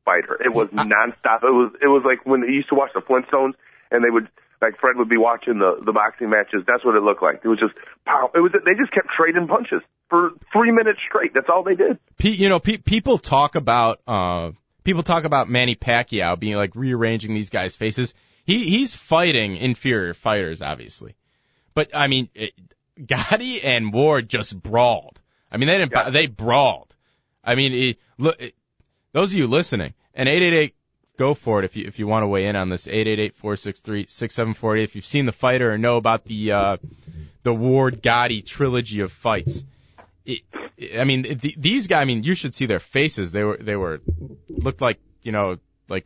fighter. It was nonstop. It was it was like when you used to watch the Flintstones and they would like Fred would be watching the the boxing matches. That's what it looked like. It was just pow. It was they just kept trading punches for three minutes straight. That's all they did. Pe- you know, pe- people talk about uh, people talk about Manny Pacquiao being like rearranging these guys' faces. He he's fighting inferior fighters, obviously, but I mean, it, Gatti and Ward just brawled. I mean, they didn't. Yeah. They brawled. I mean, it, look, it, those of you listening, eight eight, go for it if you if you want to weigh in on this. Eight eight eight four six three six seven four eight. If you've seen the fighter or know about the uh, the Ward Gatti trilogy of fights I mean, th these guys. I mean, you should see their faces. They were, they were, looked like, you know, like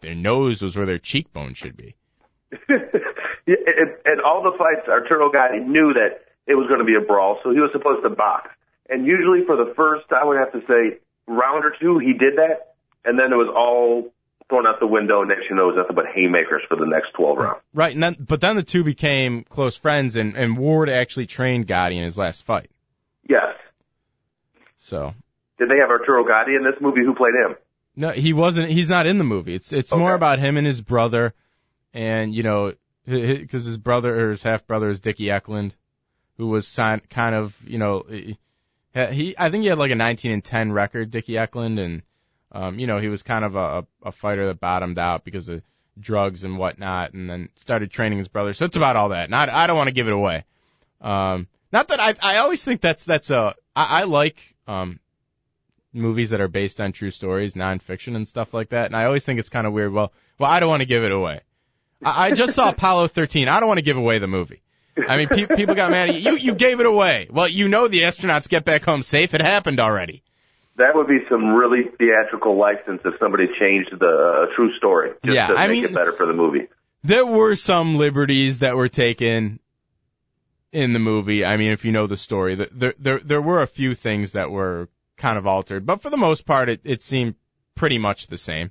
their nose was where their cheekbone should be. (laughs) And, all the fights, Arturo Gatti knew that it was going to be a brawl, so he was supposed to box. And usually for the first, I would have to say, round or two, he did that, and then it was all thrown out the window. Next you know, it was nothing but haymakers for the next 12 rounds. Right, and then, but then the two became close friends, and and Ward actually trained Gatti in his last fight. Yes. So Did they have Arturo Gatti in this movie? Who played him? no, he wasn't. He's not in the movie. It's it's more about him and his brother, and you know, because his brother or his half brother is Dickie Eklund, who was kind of, you know, he, he I think he had like a 19 and 10 record, Dickie Eklund, and um, you know, he was kind of a, a fighter that bottomed out because of drugs and whatnot, and then started training his brother. So it's about all that. And I, I don't want to give it away. Um, not that I, I always think that's that's a I, I like um movies that are based on true stories, nonfiction and stuff like that. And I always think it's kind of weird. Well, well, I don't want to give it away. I, I just saw (laughs) Apollo 13. I don't want to give away the movie. I mean, pe- people got mad at you. You you gave it away. Well, you know the astronauts get back home safe. It happened already. That would be some really theatrical license if somebody changed the uh, true story just Yeah, to I make mean- it better for the movie. There were some liberties that were taken in the movie. I mean, if you know the story, th- there there there were a few things that were kind of altered, but for the most part, it it seemed pretty much the same.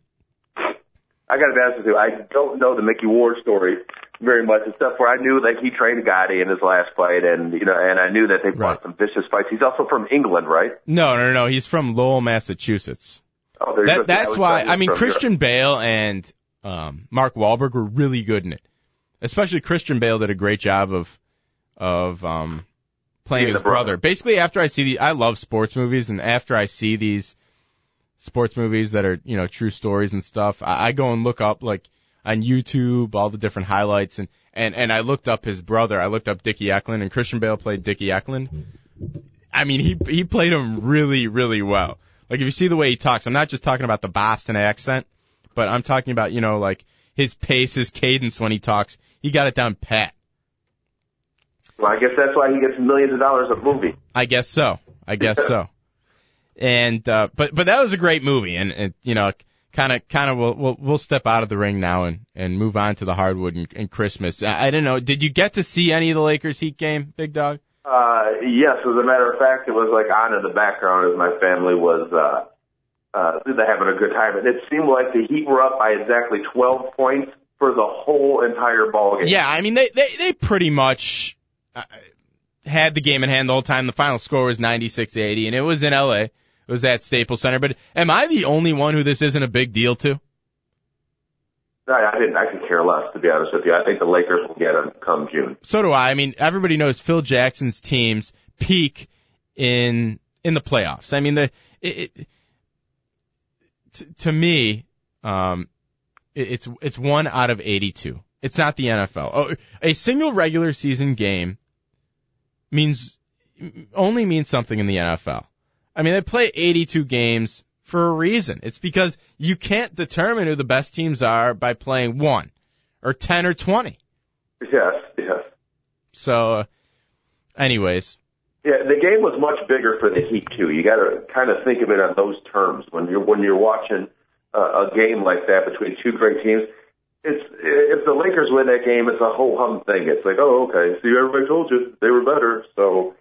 I got to be honest with you. I don't know the Mickey Ward story very much, except for I knew like he trained Gatti in his last fight, and you know, and I knew that they Right. fought some vicious fights. He's also from England, right? No, no, no. He's from Lowell, Massachusetts. Oh, That, just- that's why. I mean, Christian Bale and um, Mark Wahlberg were really good in it. Especially Christian Bale did a great job of of um, playing his brother. brother. Basically, after I see the, I love sports movies, and after I see these sports movies that are you know true stories and stuff, I, I go and look up like on YouTube all the different highlights and and and I looked up his brother. I looked up Dickie Eklund, and Christian Bale played Dickie Eklund. I mean, he he played him really really well. Like if you see the way he talks, I'm not just talking about the Boston accent, but I'm talking about you know like his pace, his cadence when he talks. He got it down pat. Well, I guess that's why he gets millions of dollars a movie. I guess so. I guess so. (laughs) And uh but but that was a great movie and, and you know kind of kind of we'll, we'll we'll step out of the ring now and and move on to the hardwood and, and Christmas. I, I don't know. Did you get to see any of the Lakers Heat game, Big Dog? Uh, yes, as a matter of fact, it was like on in the background as my family was uh, uh, they're having a good time. And it seemed like the Heat were up by exactly 12 points for the whole entire ball game. Yeah, I mean they they they pretty much uh, had the game in hand the whole time. The final score was 96-80 and it was in LA. It was at Staples Center. But am I the only one who this isn't a big deal to? I, I didn't. I could care less, to be honest with you. I think the Lakers will get them come June. So do I. I mean, everybody knows Phil Jackson's teams peak in in the playoffs. I mean, the it, it, t- to me, um, it, it's it's one out of 82. It's not the NFL. Oh, a single regular season game means only means something in the NFL. I mean, they play 82 games for a reason. It's because you can't determine who the best teams are by playing one or 10 or 20. Yes, yes. So, uh, anyways, Yeah, the game was much bigger for the Heat too. You got to kind of think of it on those terms when you're when you're watching uh, a game like that between two great teams. It's if the Lakers win that game, it's a whole hum thing. It's like, oh, okay, see, everybody told you they were better. So,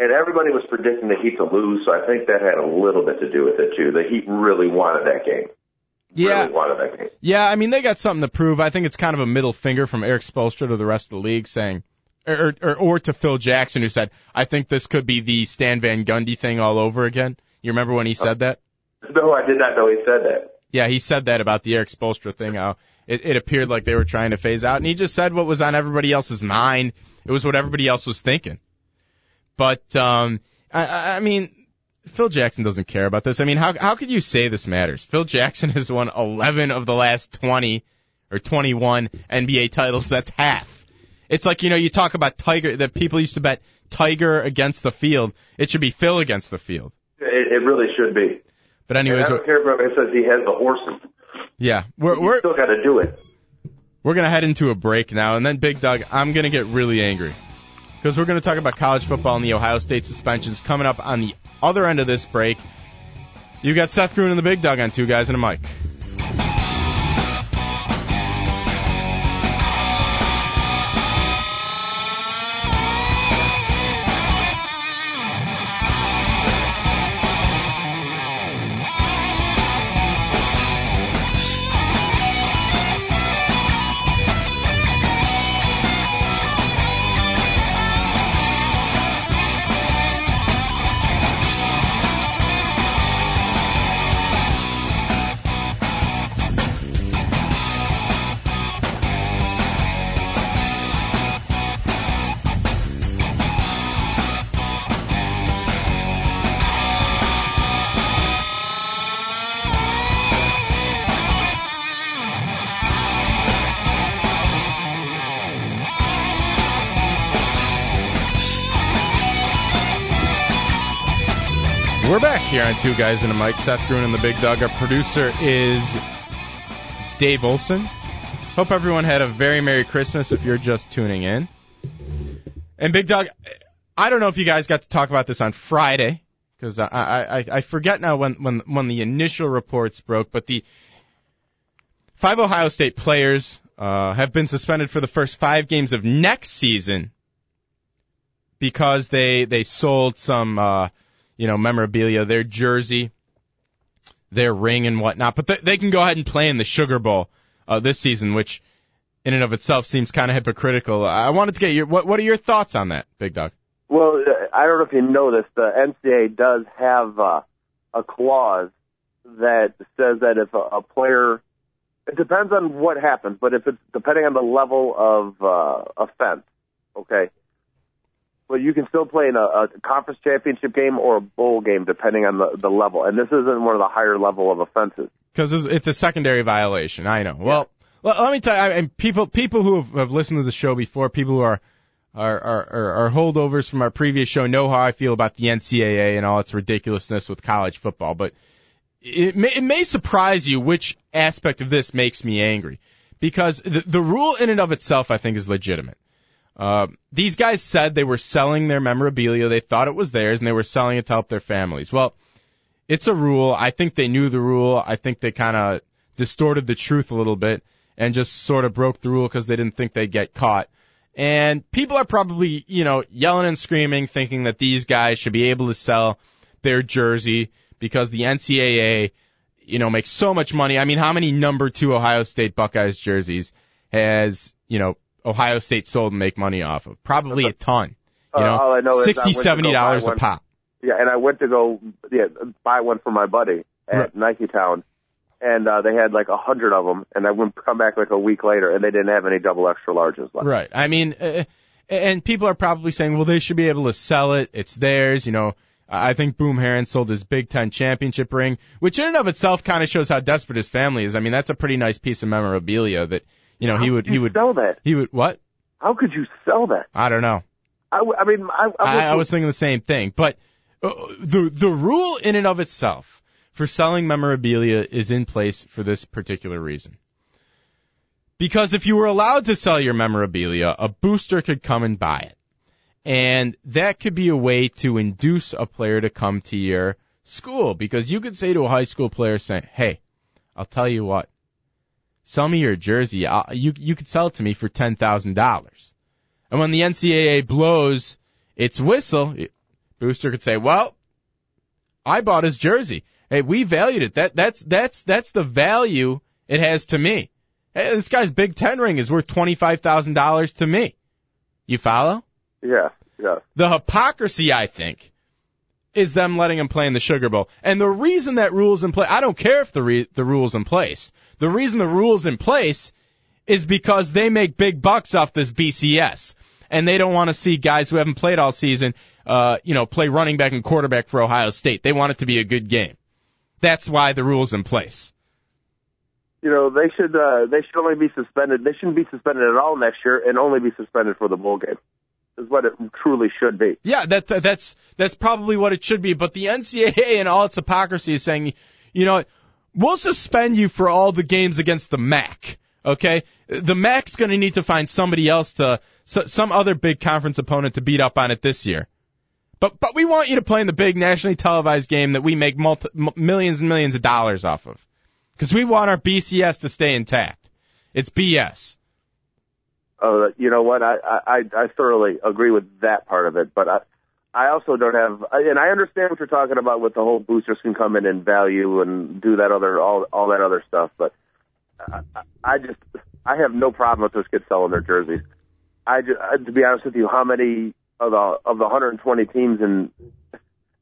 and everybody was predicting the Heat to lose. So I think that had a little bit to do with it too. The Heat really wanted that game. yeah, Really wanted that game. yeah. I mean, they got something to prove. I think it's kind of a middle finger from Erik Spoelstra to the rest of the league, saying, or or, or to Phil Jackson, who said, "I think this could be the Stan Van Gundy thing all over again." You remember when he said that? No, I did not know he said that. Yeah, he said that about the Erik Spoelstra thing. How it, it appeared like they were trying to phase out, and he just said what was on everybody else's mind. It was what everybody else was thinking. But um, I- I, mean, Phil Jackson doesn't care about this. I mean, how how could you say this matters? Phil Jackson (laughs) has won 11 of the last 20 or 21 NBA titles. That's half. It's like you know you talk about Tiger that people used to bet Tiger against the field. It should be Phil against the field. It, it really should be. But And anyways, I don't care if it says he has the horses. yeah, we're we're still got to do it. We're gonna head into a break now, and then Big Doug, I'm gonna get really angry because we're gonna talk about college football and the Ohio State suspensions coming up on the other end of this break. You've got Seth Gruen and the Big Dog on two guys and a mic. Two Guys and a Mic. Seth Gruen and the Big Dog. Our producer is Dave Olson. Hope everyone had a very Merry Christmas if you're just tuning in. And Big Dog, I don't know if you guys got to talk about this on Friday because I, I I I forget now when when when the initial reports broke, but the five Ohio State players uh, have been suspended for the first five games of next season because they they sold some uh, you know memorabilia, their jersey, their ring and whatnot. But they, they can go ahead and play in the Sugar Bowl uh, this season, which in and of itself seems kind of hypocritical. I wanted to get your what what are your thoughts on that, Big Dog? Well, I don't know if you know this. The NCAA does have uh, a clause that says that if a, a player, it depends on what happens, but if it's depending on the level of uh, offense, okay. But you can still play in a, a conference championship game or a bowl game depending on the, the level, and this isn't one of the higher level of offenses. Because it's a secondary violation. I know. Well, let, let me tell you, I, and people people who have, have listened to the show before, people who are are, our, our holdovers from our previous show know how I feel about the NCAA and all its ridiculousness with college football. But it may, it may surprise you which aspect of this makes me angry. Because the, the rule in and of itself, I think, is legitimate. Uh, these guys said they were selling their memorabilia. They thought it was theirs and they were selling it to help their families. Well, it's a rule. I think they knew the rule. I think they kind of distorted the truth a little bit and just sort of broke the rule because they didn't think they'd get caught. And people are probably, you know, yelling and screaming, thinking that these guys should be able to sell their jersey because the NCAA, you know, makes so much money. I mean, how many number two Ohio State Buckeyes jerseys has, you know, Ohio State sold and make money off of? Probably a ton. You know, Uh, all I know sixty, seventy dollars a pop. Yeah, and I went to go yeah buy one for my buddy at Right. Nike Town, and uh, they had like a hundred of them, and I went come back like a week later, and they didn't have any double extra larges left. Right. I mean, uh, and people are probably saying, well, they should be able to sell it. It's theirs. You know, I think Boom Herron sold his Big Ten championship ring, which in and of itself kind of shows how desperate his family is. I mean, that's a pretty nice piece of memorabilia that, you know, How he would, he would, sell that. he would, what? How could you sell that? I don't know. I, w- I mean, I, I, I, I was thinking the same thing, but uh, the the rule in and of itself for selling memorabilia is in place for this particular reason. Because if you were allowed to sell your memorabilia, a booster could come and buy it. And that could be a way to induce a player to come to your school because you could say to a high school player saying, "Hey, I'll tell you what. Sell me your jersey. I'll, you you could sell it to me for $10,000." And when the NCAA blows its whistle, it- Booster could say, "Well, I bought his jersey. Hey, we valued it. That that's that's that's the value it has to me. Hey, this guy's Big Ten ring is worth twenty five thousand dollars to me. You follow? yeah, yeah. The hypocrisy, I think, is them letting him play in the Sugar Bowl. And the reason that rule's in place, I don't care if the re- the rule's in place. The reason the rule's in place is because they make big bucks off this BCS, and they don't want to see guys who haven't played all season, uh, you know, play running back and quarterback for Ohio State. They want it to be a good game. That's why the rule's in place. You know, they should uh, they should only be suspended. They shouldn't be suspended at all next year, and only be suspended for the bowl game. Is what it truly should be. Yeah, that, that that's that's probably what it should be. But the NCAA and all its hypocrisy is saying, you know, we'll suspend you for all the games against the MAC. Okay, the MAC's going to need to find somebody else to so, some other big conference opponent to beat up on it this year. But but we want you to play in the big nationally televised game that we make multi, m- millions and millions of dollars off of, because we want our BCS to stay intact. It's BS. Uh, you know what? I, I I thoroughly agree with that part of it, but I I also don't have, and I understand what you're talking about with the whole boosters can come in and value and do that other all all that other stuff, but I, I- just I have no problem with those kids selling their jerseys. I just, to be honest with you, how many of the of the 120 teams in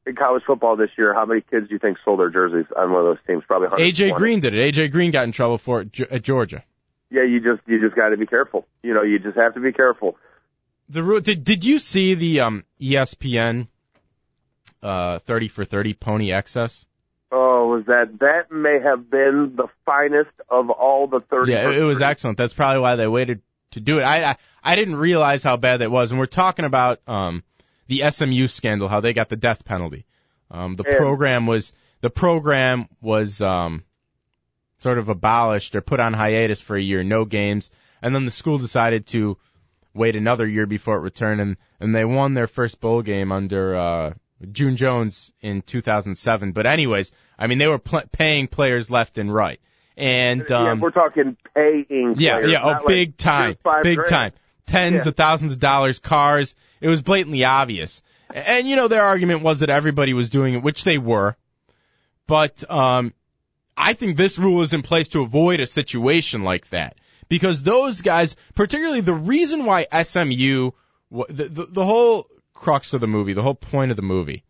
in college football this year, how many kids do you think sold their jerseys on one of those teams? Probably 120. AJ Green did it. AJ Green got in trouble for it at Georgia. Yeah, you just you just got to be careful. You know, you just have to be careful. The ru- did did you see the um ESPN uh 30 for 30 pony excess? Oh, was that that may have been the finest of all the thirty? Yeah, it, it was excellent. That's probably why they waited to do it. I, I I didn't realize how bad that was. And we're talking about um the SMU scandal, how they got the death penalty. Um the Yeah. program was the program was um sort of abolished or put on hiatus for a year, no games, and then the school decided to wait another year before it returned and and they won their first bowl game under uh June Jones in 2007. But anyways, I mean they were pl- paying players left and right. And yeah, um we're talking paying. yeah, players, yeah, oh, not like, big time, big grand. time. Tens Yeah. of thousands of dollars, cars. It was blatantly obvious. And, you know, their argument was that everybody was doing it, which they were. But, um, I think this rule is in place to avoid a situation like that. Because those guys, particularly the reason why SMU, the, the, the whole crux of the movie, the whole point of the movie,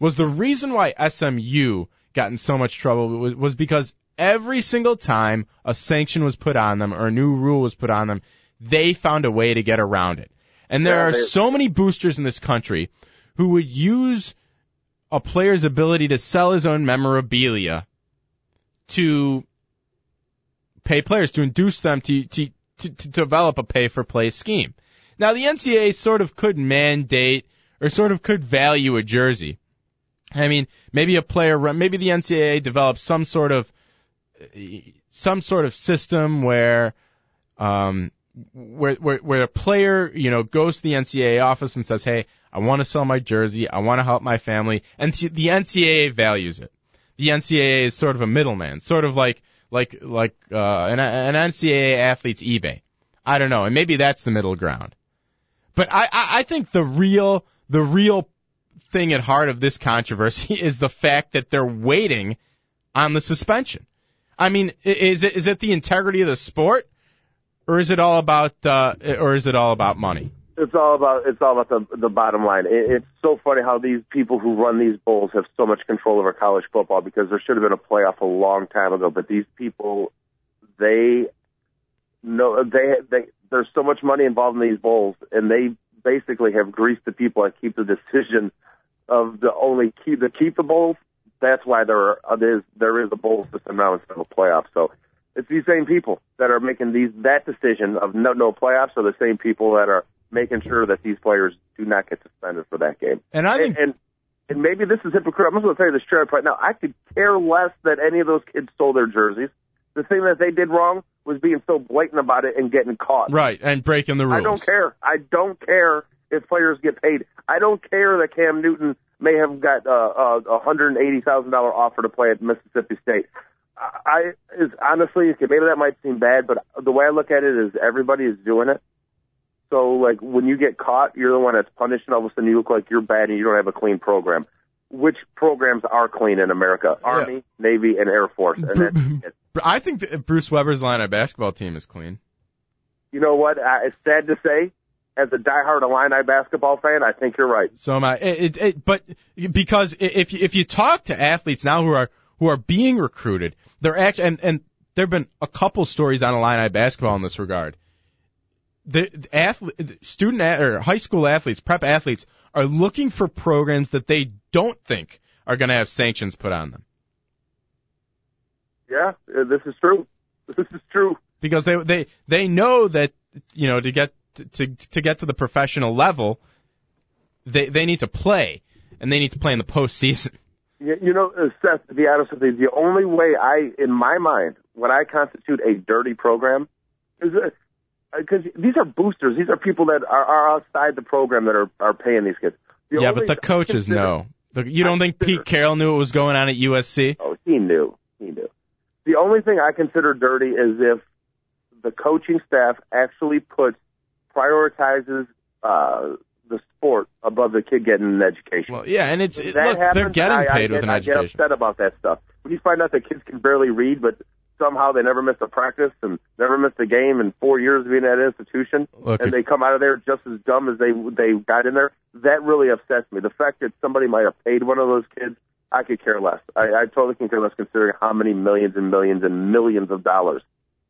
was the reason why SMU got in so much trouble was, was because every single time a sanction was put on them or a new rule was put on them, they found a way to get around it. And there are so many boosters in this country who would use a player's ability to sell his own memorabilia to pay players, to induce them to, to, to, to develop a pay for play scheme. Now the NCAA sort of could mandate or sort of could value a jersey. I mean, maybe a player, maybe the NCAA develops some sort of some sort of system where um where where where a player you know goes to the NCAA office and says, "Hey, I want to sell my jersey. I want to help my family," and the NCAA values it. The NCAA is sort of a middleman, sort of like like like uh, an an NCAA athlete's eBay. I don't know, and maybe that's the middle ground. But I, I I think the real the real thing at heart of this controversy (laughs) is the fact that they're waiting on the suspension. I mean, is it is it the integrity of the sport, or is it all about uh, or is it all about money? It's all about it's all about the the bottom line. It, it's so funny how these people who run these bowls have so much control over college football because there should have been a playoff a long time ago. But these people, they know they they there's so much money involved in these bowls, and they basically have greased the people that keep the decision of the only keep the keep the bowls. That's why there are, uh, there is there is a bowl system now instead of a playoff. So it's these same people that are making these that decision of no no playoffs are the same people that are making sure that these players do not get suspended for that game. And I think and, and and maybe this is hypocritical. I'm just going to tell you this straight up right now. I could care less that any of those kids stole their jerseys. The thing that they did wrong was being so blatant about it and getting caught. right and breaking the rules. I don't care. I don't care if players get paid. I don't care that Cam Newton may have got uh, a hundred and eighty thousand dollar offer to play at Mississippi State. I is honestly, okay, maybe that might seem bad, but the way I look at it is everybody is doing it. So like when you get caught, you're the one that's punished, and all of a sudden you look like you're bad and you don't have a clean program. Which programs are clean in America? Army, Navy, and Air Force. And that's it. I think that Bruce Weber's Illini basketball team is clean. You know what? Uh, it's sad to say, as a diehard Illini basketball fan, I think you're right. So am I. It, it, it, but because if you- if you talk to athletes now who are who are being recruited, they're actually and and there've been a couple stories on Illini basketball in this regard. The, the athlete, student or high school athletes, prep athletes are looking for programs that they don't think are going to have sanctions put on them Yeah, uh, this is true. (laughs) This is true. because they they they know that you know to get to to get to the professional level, they they need to play and they need to play in the postseason. (laughs) You, you know, uh, Seth, to be honest with you, the only way I, in my mind, when I constitute a dirty program, is because these are boosters. These are people that are, are outside the program that are, are paying these kids. The yeah, but the coaches know. You don't think Pete Carroll knew what was going on at USC? Oh, he knew. He knew. The only thing I consider dirty is if the coaching staff actually puts prioritizes uh, the sport above the kid getting an education. Well, yeah, and it's it, look, they're getting I, paid I get, with an I get education. upset about that stuff. When you find out that kids can barely read, but somehow they never missed a practice and never missed a game in four years of being at that institution, Look, and they come out of there just as dumb as they they got in there, that really upsets me. The fact that somebody might have paid one of those kids, I could care less. I, I totally can care less considering how many millions and millions and millions of dollars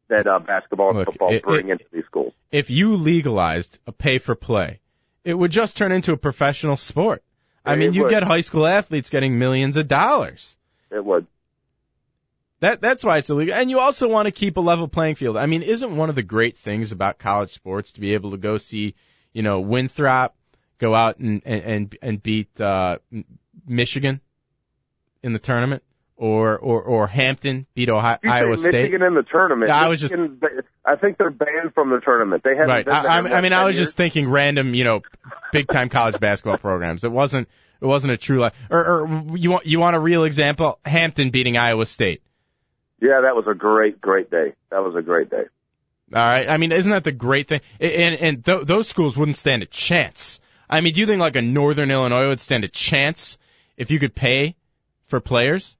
that uh, basketball and Look, football it- bring it- into these schools. If you legalized a pay for play, it would just turn into a professional sport. I It mean, you would. get high school athletes getting millions of dollars. It would. That that's why it's illegal. And you also want to keep a level playing field. I mean, isn't one of the great things about college sports to be able to go see, you know, Winthrop go out and and and, beat uh Michigan in the tournament or or or Hampton beat Ohio, You Iowa say State. Michigan in the tournament. I was just- I think they're banned from the tournament. They haven't Right. I, I mean, I was years? just thinking random, you know, big time college basketball programs. It wasn't it wasn't a true life. Or, or you want you want a real example? Hampton beating Iowa State. Yeah, that was a great, great day. That was a great day. All right. I mean, isn't that the great thing? And and th- those schools wouldn't stand a chance. I mean, do you think like a Northern Illinois would stand a chance if you could pay for players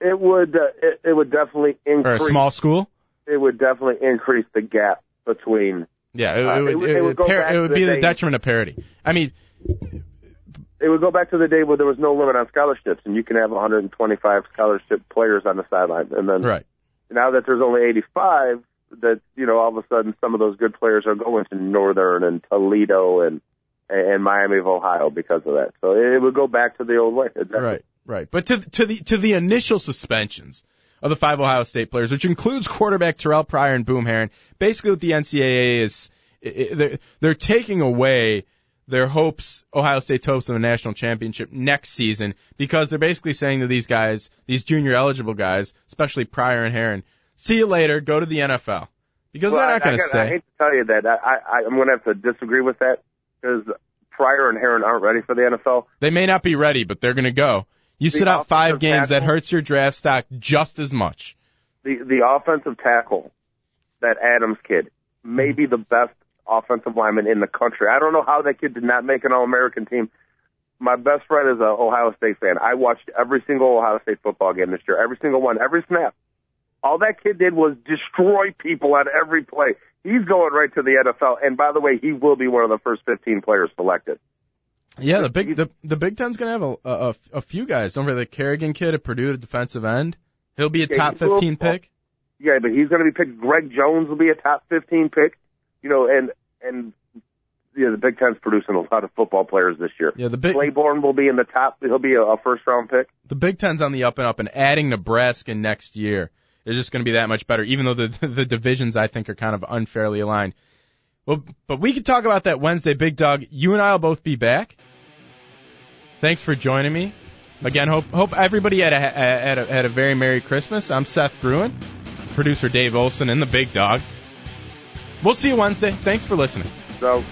It would, uh, it, it would definitely increase. or a small school? It would definitely increase the gap between. Yeah, it, Uh, it would it would- it it would par- it would be the the detriment of parity. I mean, it would go back to the day where there was no limit on scholarships, and you can have 125 scholarship players on the sideline, and then Right. now that there's only 85, that you know all of a sudden some of those good players are going to Northern and Toledo and and Miami of Ohio because of that. So it would go back to the old way. Exactly. Right, right. But to to the to the initial suspensions of the five Ohio State players, which includes quarterback Terrelle Pryor and Boom Herron, basically what the NCAA is, they're, they're taking away their hopes, Ohio State's hopes of a national championship next season, because they're basically saying to these guys, these junior eligible guys, especially Pryor and Herron, see you later, go to the NFL. Because Well, they're not going to stay. I hate to tell you that. I, I, I'm going to have to disagree with that because Pryor and Herron aren't ready for the NFL. They may not be ready, but they're going to go. You The sit out five games, that hurts your draft stock just as much. The the offensive tackle, that Adams kid, may mm-hmm. be the best offensive lineman in the country. I don't know how that kid did not make an All American team. My best friend is a Ohio State fan. I watched every single Ohio State football game this year, every single one, every snap. All that kid did was destroy people on every play. He's going right to the NFL, and by the way, he will be one of the first 15 players selected. Yeah, the big the the Big Ten's gonna have a a, a few guys. Don't forget the Kerrigan kid at Purdue, the defensive end. He'll be a Yeah, top he will- fifteen pick. Yeah, but he's going to be picked. Greg Jones will be a top 15 pick. You know, and and yeah, the Big Ten's producing a lot of football players this year. Yeah, the big Clayborn will be in the top. He'll be a, a first round pick. the Big Ten's on the up and up, and adding Nebraska next year is just gonna be that much better. Even though the (laughs) the divisions I think are kind of unfairly aligned. Well, but we could talk about that Wednesday, Big Dog. You and I'll both be back. Thanks for joining me. Again, hope hope everybody had a had a, had a very merry Christmas. I'm Seth Gruen, producer Dave Olson, and the Big Dog. We'll see you Wednesday. Thanks for listening. So